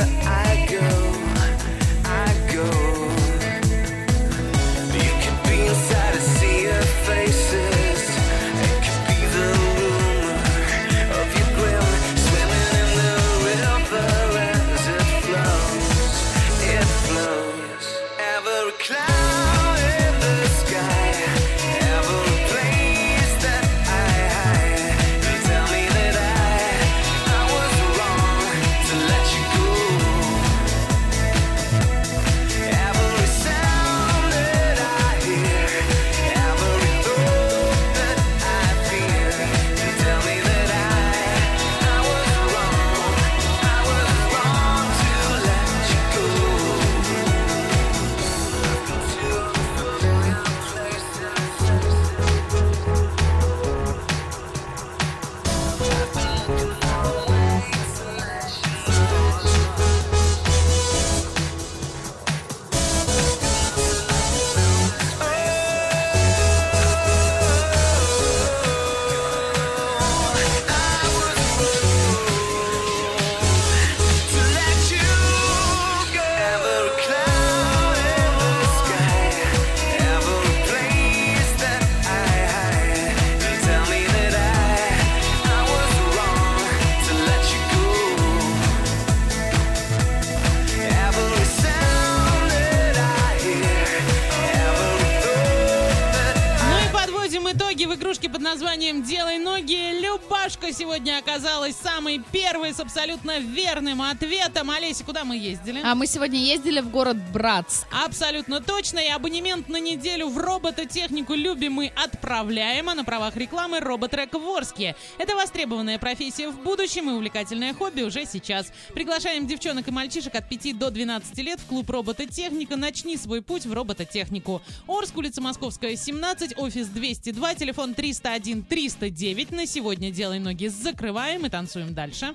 абсолютно верным ответом. Олеся, куда мы ездили? А мы сегодня ездили в город Братс. Абсолютно точно. И абонемент на неделю в робототехнику «Любим» мы отправляем, а на правах рекламы «Роботрек» в Орске. Это востребованная профессия в будущем и увлекательное хобби уже сейчас. Приглашаем девчонок и мальчишек от 5 до 12 лет в клуб «Робототехника». Начни свой путь в робототехнику. Орск, улица Московская, 17, офис 202, телефон 301 309. На сегодня «Делай ноги» закрываем и танцуем дальше.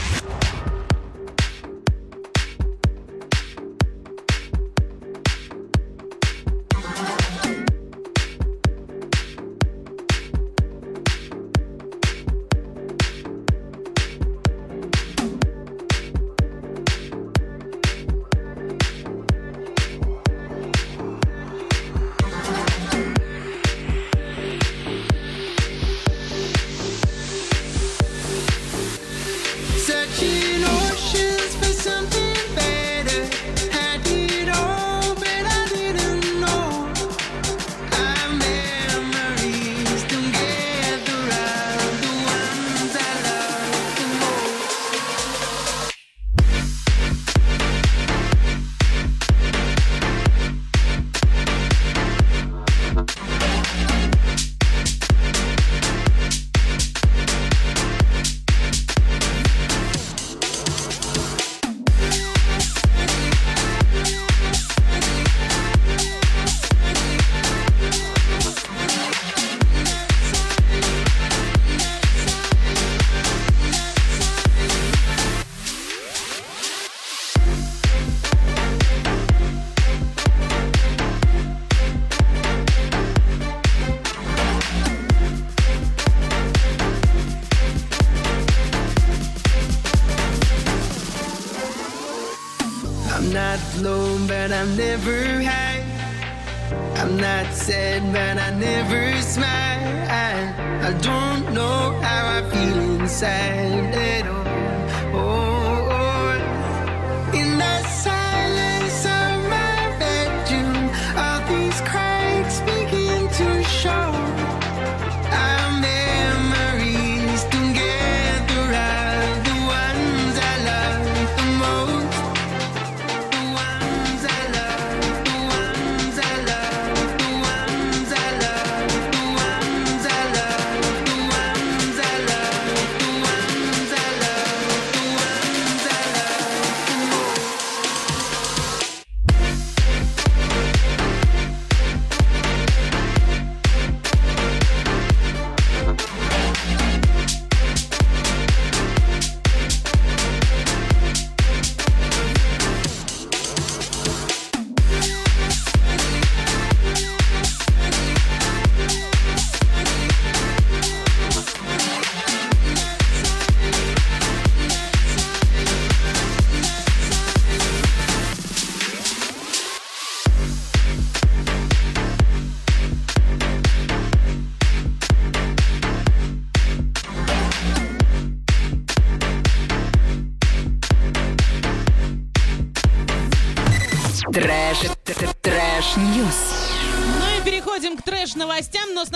Never. I'm not sad, but I never smile. I, I don't know how I feel inside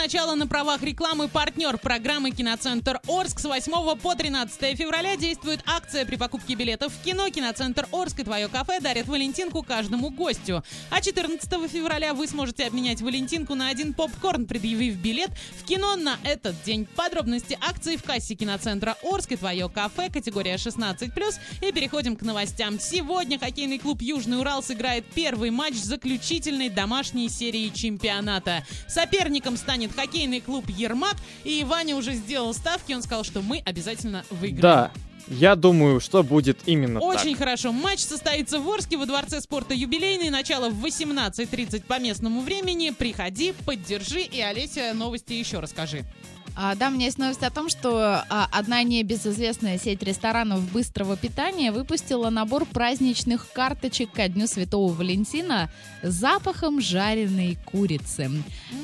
сначала на правах рекламы партнер программы «Киноцентр Орск» с 8 по 13 февраля действует акция при покупке билетов в кино. «Киноцентр Орск» и «Твое кафе» дарят валентинку каждому гостю. А 14 февраля вы сможете обменять валентинку на один попкорн, предъявив билет в кино на этот день. Подробности акции в кассе «Киноцентра Орск» и «Твое кафе», категория 16+. И переходим к новостям. Сегодня хоккейный клуб «Южный Урал» сыграет первый матч заключительной домашней серии чемпионата. Соперником станет хоккейный клуб «Ермак», и Ваня уже сделал ставки, он сказал, что мы обязательно выиграем. Да, я думаю, что будет именно Очень так. хорошо. Матч состоится в Орске во Дворце спорта «Юбилейный». Начало в 18.30 по местному времени. Приходи, поддержи. И, Олеся, новости еще расскажи. А, да, у меня есть новость о том, что а, одна небезызвестная сеть ресторанов быстрого питания выпустила набор праздничных карточек ко Дню Святого Валентина с запахом жареной курицы.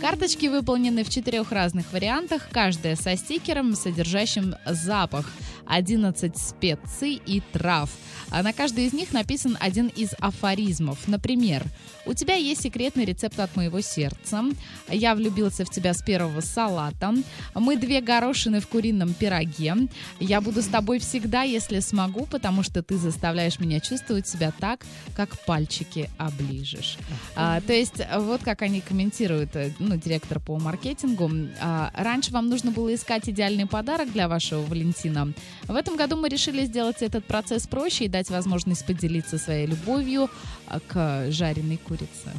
Карточки выполнены в четырех разных вариантах, каждая со стикером, содержащим запах 11 специй и трав. А на каждой из них написан один из афоризмов. Например, «У тебя есть секретный рецепт от моего сердца», «Я влюбился в тебя с первого салата», «Мы две горошины в курином пироге», «Я буду с тобой всегда, если смогу, потому что ты заставляешь меня чувствовать себя так, как пальчики оближешь». А, то есть вот как они комментируют, э, ну, директор по маркетингу. А, раньше вам нужно было искать идеальный подарок для вашего Валентина. В этом году мы решили сделать этот процесс проще и дать возможность поделиться своей любовью а, к жареной курице.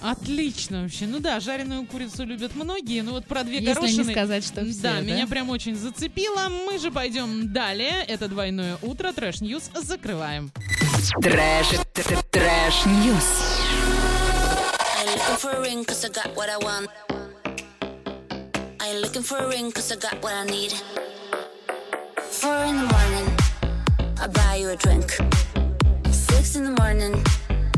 Отлично вообще. Ну да, жареную курицу любят многие, но вот про две Если не горошины... сказать, что все, Да, да? меня прям очень зацепило. Мы же пойдем далее. Это двойное утро. Trash News закрываем. Трэш, трэш, ньюс. I ain't looking for a ring cause I got what I want. I ain't looking for a ring cause I got what I need. Four in the morning, I buy you a drink. Six in the morning,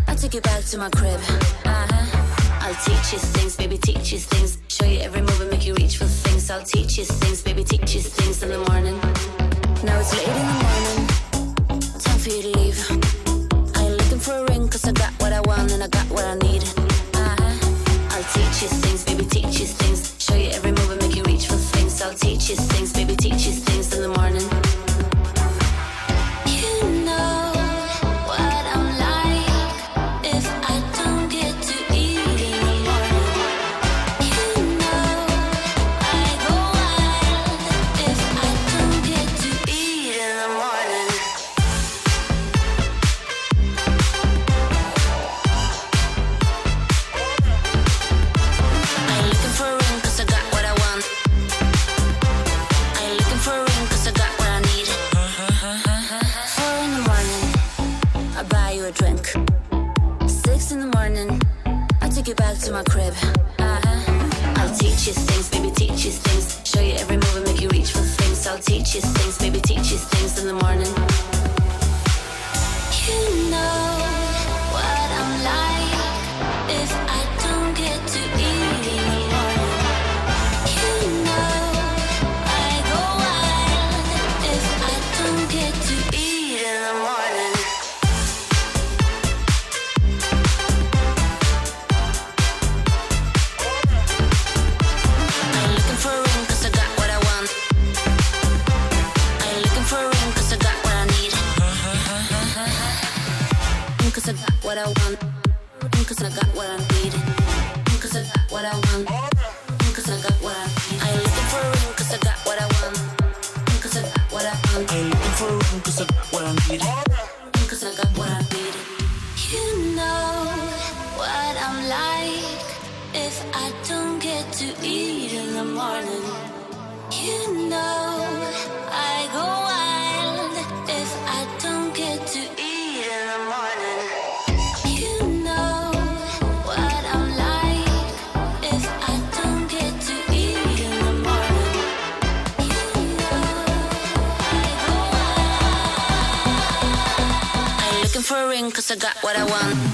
I take you back to my crib. Uh-huh. I'll teach you things, baby, teach you things. Show you every move and make you reach for things. I'll teach you things, baby, teach you things in the morning. Now it's late in the morning, time for you to leave. I ain't looking for a ring cause I got what I want and I got what I need. Uh-huh. I'll teach you things, baby, teach you things. Show you every move and make you reach for things. I'll teach you things, baby, teach you things six in the morning. I take you back to my crib. Uh-huh. I'll teach you things, baby, teach you things. Show you every move and make you reach for things. I'll teach you things, baby, teach you things in the morning. You know what I'm like if. Cause I got what I want. Cause I got what I need. Cause I got what I want. Cause I got what I need. I ain't looking for a ring cause I got what I want. Cause I got what I want. I ain't looking for a ring cause I got what I need. Cause I got what I need. You know what I'm like if I don't get to eat in the morning. You know I go wild ring cause I got what I want.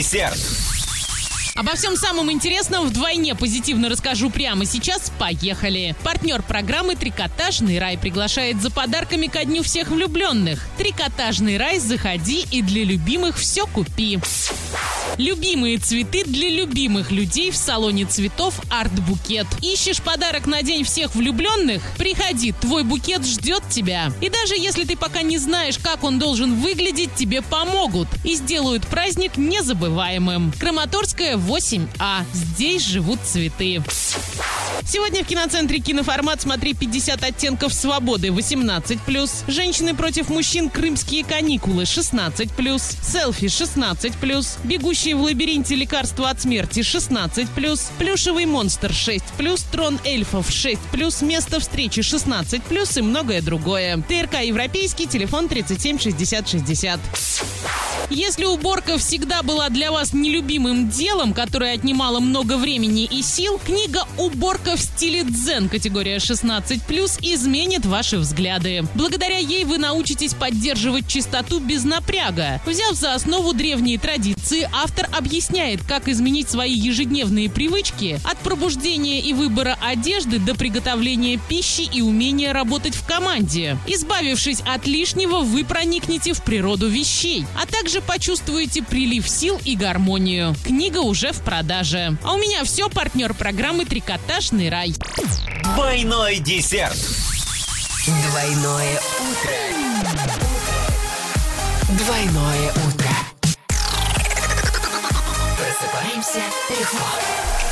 Десерт. Обо всем самом интересном вдвойне позитивно расскажу прямо сейчас. Поехали! Партнер программы «Трикотажный рай» приглашает за подарками ко дню всех влюбленных. «Трикотажный рай» заходи и для любимых все купи. Любимые цветы для любимых людей в салоне цветов «Арт-букет». Ищешь подарок на день всех влюбленных? Приходи, твой букет ждет тебя. И даже если ты пока не знаешь, как он должен выглядеть, тебе помогут и сделают праздник незабываемым. Краматорская 8А. Здесь живут цветы. Сегодня в киноцентре «Киноформат» смотри 50 оттенков свободы 18+, «Женщины против мужчин. Крымские каникулы» 16+, «Селфи» 16+, «Бегущие в лабиринте. Лекарства от смерти» 16+, «Плюшевый монстр» 6+, «Трон эльфов» 6+, «Место встречи» 16+, и многое другое. ТРК «Европейский», телефон 37 60 60. Если уборка всегда была для вас нелюбимым делом, которое отнимало много времени и сил, книга «Уборка в стиле дзен» категория 16+, изменит ваши взгляды. Благодаря ей вы научитесь поддерживать чистоту без напряга. Взяв за основу древние традиции, автор объясняет, как изменить свои ежедневные привычки от пробуждения и выбора одежды до приготовления пищи и умения работать в команде. Избавившись от лишнего, вы проникнете в природу вещей, а также почувствуете прилив сил и гармонию. Книга уже в продаже. А у меня все, партнер программы «Трикотажный рай». Двойной десерт. Двойное утро. Двойное утро. Просыпаемся легко.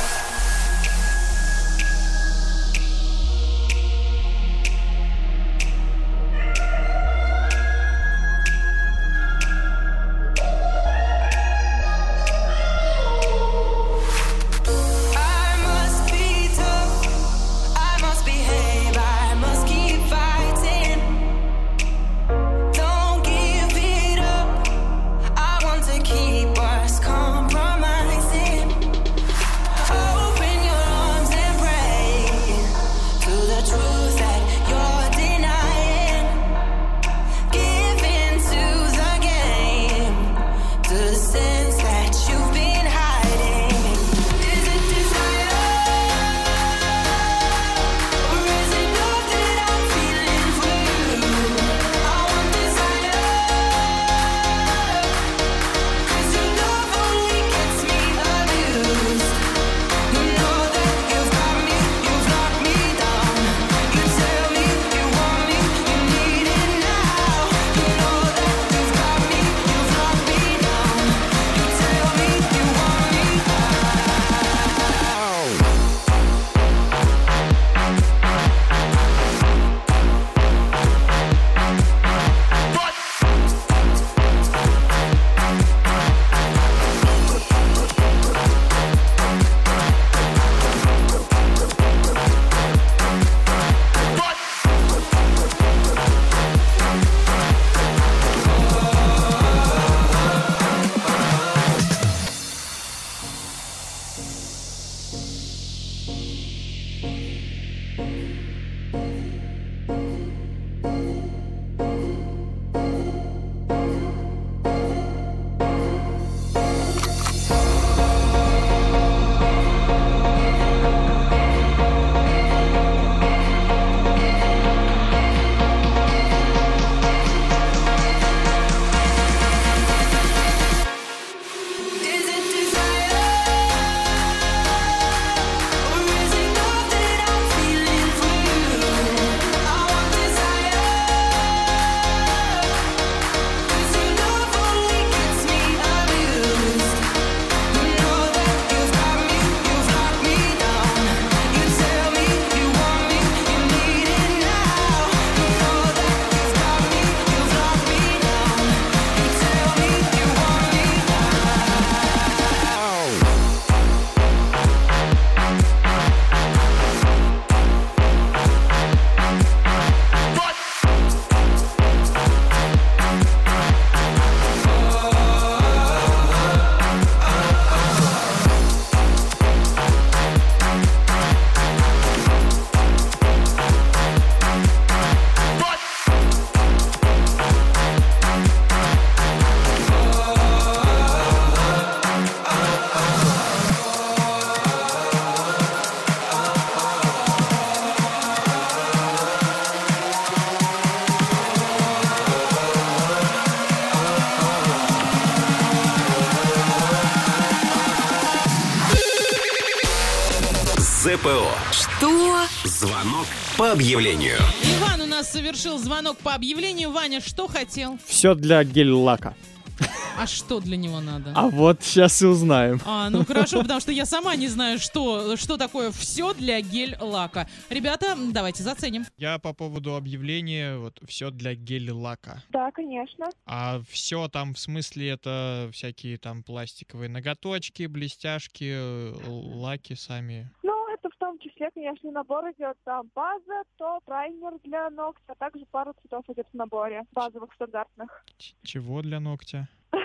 По объявлению. Иван у нас совершил звонок по объявлению. Ваня, что хотел? Все для гель-лака. А что для него надо? А вот сейчас и узнаем. А, ну хорошо, потому что я сама не знаю, что, что такое все для гель-лака. Ребята, давайте заценим. Я по поводу объявления, вот, все для гель-лака. Да, конечно. А все там, в смысле, это всякие там пластиковые ноготочки, блестяшки, лаки сами. Ну, это том числе, конечно, набор идет там база, то праймер для ногтя, а также пару цветов идет в наборе, базовых, стандартных. Ч- Чего для ногтя? <laughs>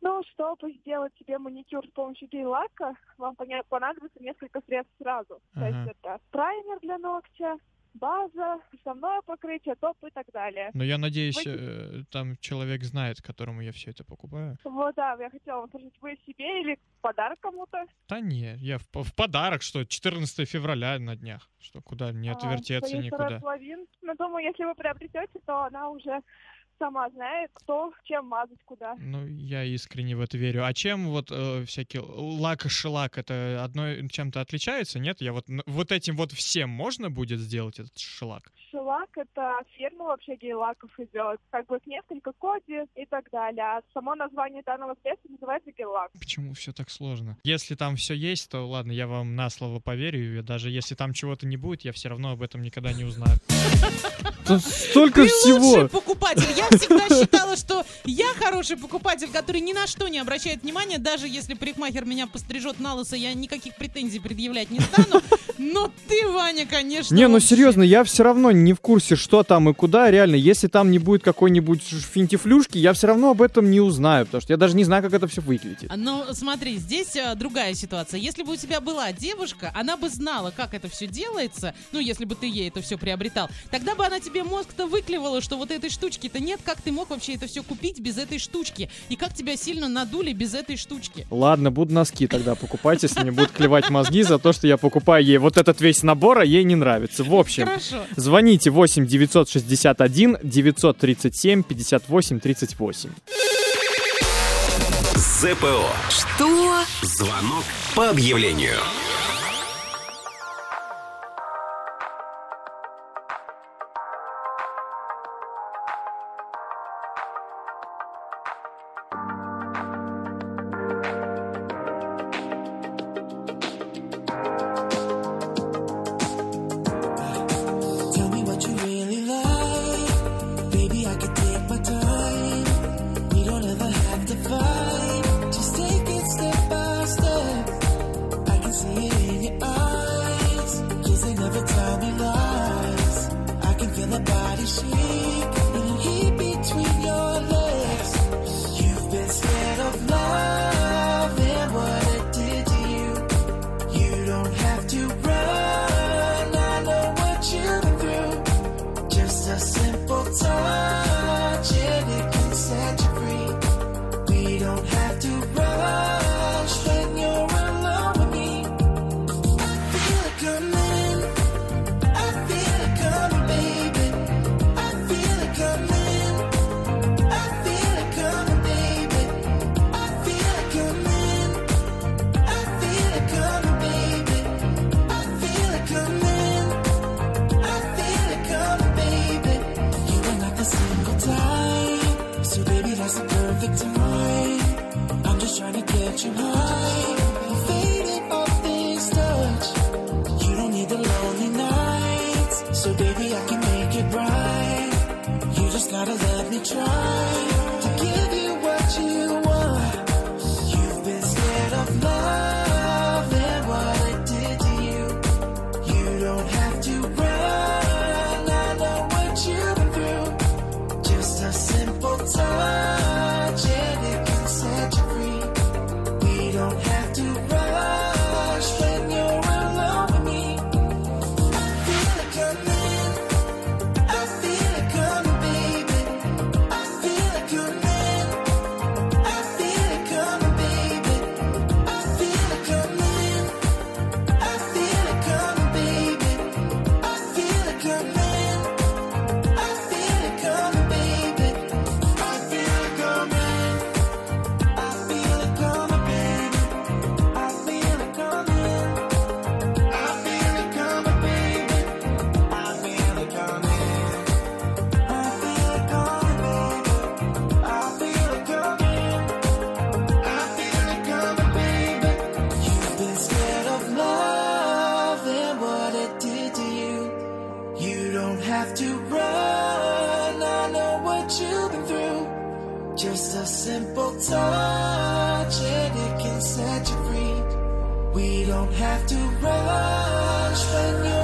Ну, чтобы сделать себе маникюр с помощью гель-лака, вам поня- понадобится несколько средств сразу. То есть это праймер для ногтя, база, основное покрытие, топ и так далее. Но я надеюсь, Вы- э, там человек знает, которому я все это покупаю. Вот, да, я хотела вам спросить, вы себе или в подарок кому-то? Да не, я в, в подарок, что 14 февраля на днях, что куда не А, отвертеться второй никуда. половин. Но думаю, если вы приобретете, то она уже сама знает, кто чем мазать куда. Ну, я искренне в это верю. А чем вот э, всякие лак и шелак, это одно чем-то отличается, нет? Я вот вот этим вот всем можно будет сделать этот шелак? Шелак — это фирма вообще гель-лаков идет. Как бы их несколько коди и так далее. А само название данного средства называется гель-лак. Почему все так сложно? Если там все есть, то ладно, я вам на слово поверю. И даже если там чего-то не будет, я все равно об этом никогда не узнаю. <laughs> Тут столько Ты всего. лучший покупатель. Я всегда считала, что я хороший покупатель, который ни на что не обращает внимания, даже если парикмахер меня пострижет на лысо, я никаких претензий предъявлять не стану. Но ты, Ваня, конечно. Не, ну вообще. серьезно, я все равно не в курсе, что там и куда. Реально, если там не будет какой-нибудь финтифлюшки, я все равно об этом не узнаю, потому что я даже не знаю, как это все выглядит. Ну, смотри, здесь а, другая ситуация. Если бы у тебя была девушка, она бы знала, как это все делается, ну, если бы ты ей это все приобретал, тогда бы она тебе мозг-то выклевала, что вот этой штучки-то нет, как ты мог вообще это все купить без этой штучки, и как тебя сильно надули без этой штучки. Ладно, буду носки тогда покупать, если мне будут клевать мозги за то, что я покупаю ей вот этот весь набор, а ей не нравится. В общем, Хорошо. звоните 8 961 937 58 38. ЗПО. Что? Звонок по объявлению. touch and it can set you free. We don't have to rush when you're.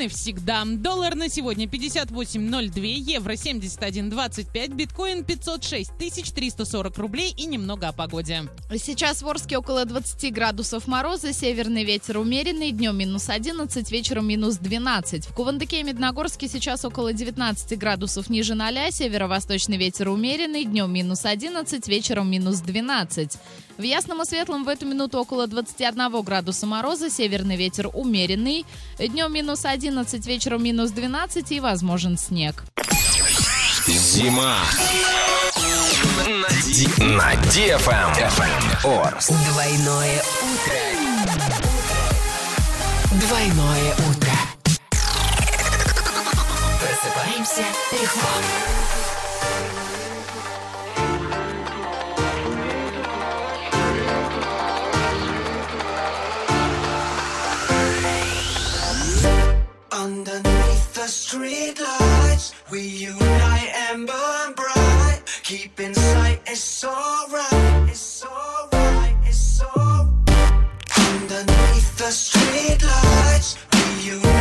Цены всегда. Доллар на сегодня 58.02, евро 71.25, биткоин 506 340 рублей и немного о погоде. Сейчас в Орске около 20 градусов мороза, северный ветер умеренный, днем минус 11, вечером минус 12. В Кувандыке и Медногорске сейчас около 19 градусов ниже 0, северо-восточный ветер умеренный, днем минус 11, вечером минус 12. В Ясном и Светлом в эту минуту около 21 градуса мороза, северный ветер умеренный, днем минус 11, вечером минус 12 и возможен снег. Зима на, DFM Орск. Двойное утро. Двойное утро. Просыпаемся легко. The streetlights, we unite and burn bright. Keep in sight, it's alright, it's alright, it's alright. Underneath the streetlights, we unite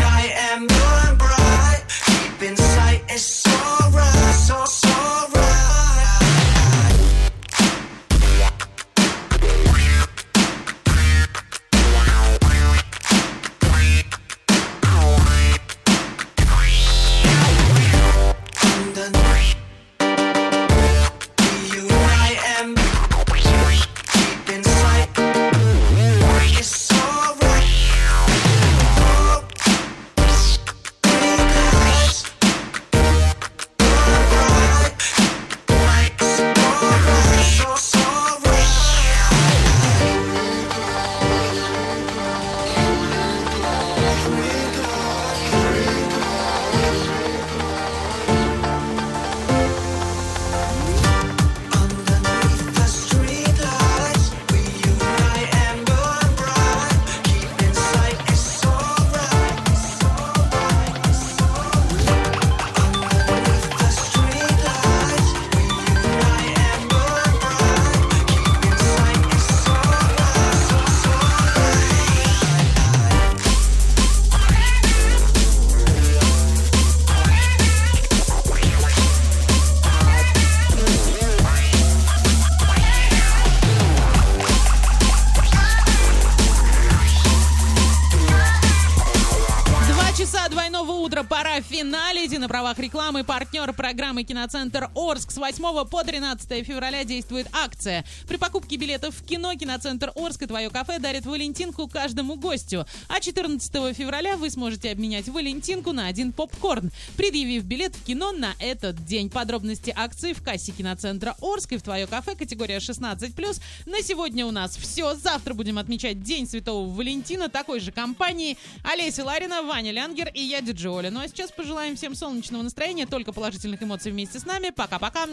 партнер программы «Киноцентр Орск» с 8 по 13 февраля действует акция. При покупке билетов в кино «Киноцентр Орск» и твое кафе дарит валентинку каждому гостю. А 14 февраля вы сможете обменять валентинку на один попкорн, предъявив билет в кино на этот день. Подробности акции в кассе «Киноцентра Орск» и в твое кафе категория 16+. На сегодня у нас все. Завтра будем отмечать День Святого Валентина такой же компании. Олеся Ларина, Ваня Лянгер и я, Диджи Оля. Ну а сейчас пожелаем всем солнечного настроения, только положительных эмоций вместе с нами. Пока-пока.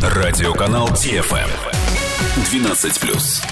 Радиоканал DFM 12+.